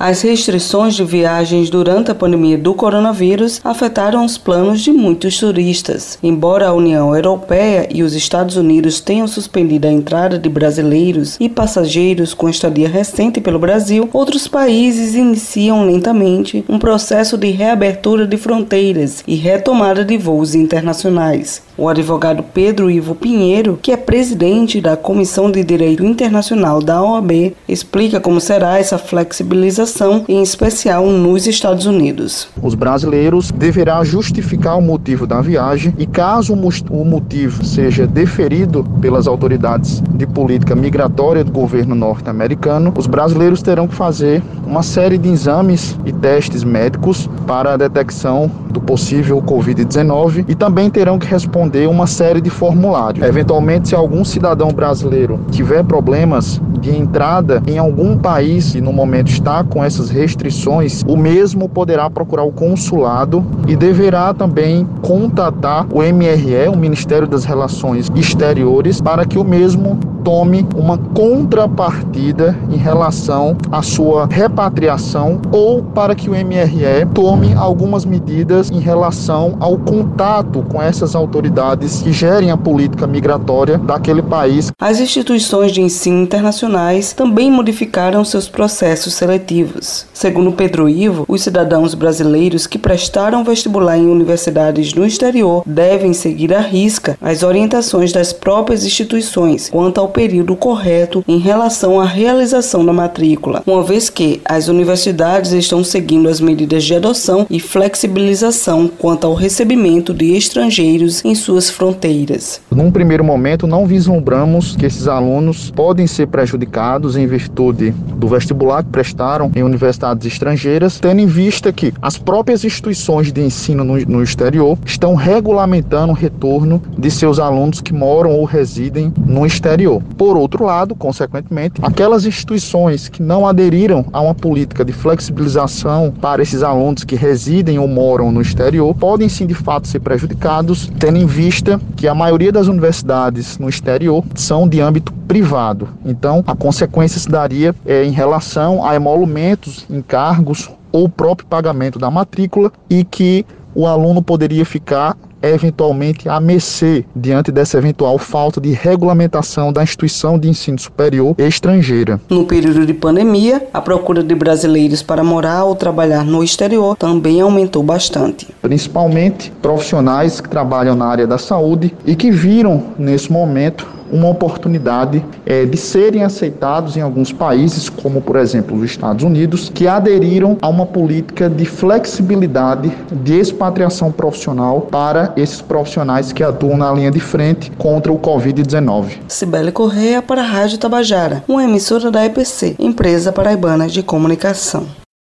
As restrições de viagens durante a pandemia do coronavírus afetaram os planos de muitos turistas. Embora a União Europeia e os Estados Unidos tenham suspendido a entrada de brasileiros e passageiros com estadia recente pelo Brasil, outros países iniciam lentamente um processo de reabertura de fronteiras e retomada de voos internacionais. O advogado Pedro Ivo Pinheiro, que é presidente da Comissão de Direito Internacional da OAB, explica como será essa flexibilização, em especial nos Estados Unidos. Os brasileiros deverão justificar o motivo da viagem e, caso o motivo seja deferido pelas autoridades de política migratória do governo norte-americano, os brasileiros terão que fazer uma série de exames e testes médicos para a detecção do possível Covid-19 e também terão que responder uma série de formulários. Eventualmente, se algum cidadão brasileiro tiver problemas de entrada em algum país e no momento está com essas restrições, o mesmo poderá procurar o consulado e deverá também contatar o MRE, o Ministério das Relações Exteriores, para que o mesmo tome uma contrapartida em relação à sua repatriação ou para que o MRE tome algumas medidas em relação ao contato com essas autoridades que gerem a política migratória daquele país. As instituições de ensino internacionais também modificaram seus processos seletivos. Segundo Pedro Ivo, os cidadãos brasileiros que prestaram vestibular em universidades no exterior devem seguir à risca as orientações das próprias instituições quanto ao período correto em relação à realização da matrícula, uma vez que as universidades estão seguindo as medidas de adoção e flexibilização quanto ao recebimento de estrangeiros em suas fronteiras. Num primeiro momento, não vislumbramos que esses alunos podem ser prejudicados em virtude do vestibular que prestaram em universidades estrangeiras, tendo em vista que as próprias instituições de ensino no, no exterior estão regulamentando o retorno de seus alunos que moram ou residem no exterior. Por outro lado, consequentemente, aquelas instituições que não aderiram a uma política de flexibilização para esses alunos que residem ou moram no exterior podem sim de fato ser prejudicados, tendo em vista que a maioria das universidades no exterior são de âmbito privado. Então, a consequência se daria é, em relação a emolumentos, encargos ou próprio pagamento da matrícula e que o aluno poderia ficar eventualmente a mercê diante dessa eventual falta de regulamentação da instituição de ensino superior estrangeira. No período de pandemia, a procura de brasileiros para morar ou trabalhar no exterior também aumentou bastante. Principalmente profissionais que trabalham na área da saúde e que viram nesse momento uma oportunidade é, de serem aceitados em alguns países, como por exemplo os Estados Unidos, que aderiram a uma política de flexibilidade de expatriação profissional para esses profissionais que atuam na linha de frente contra o Covid-19. Cibele Correia para a Rádio Tabajara, uma emissora da EPC, Empresa Paraibana de Comunicação.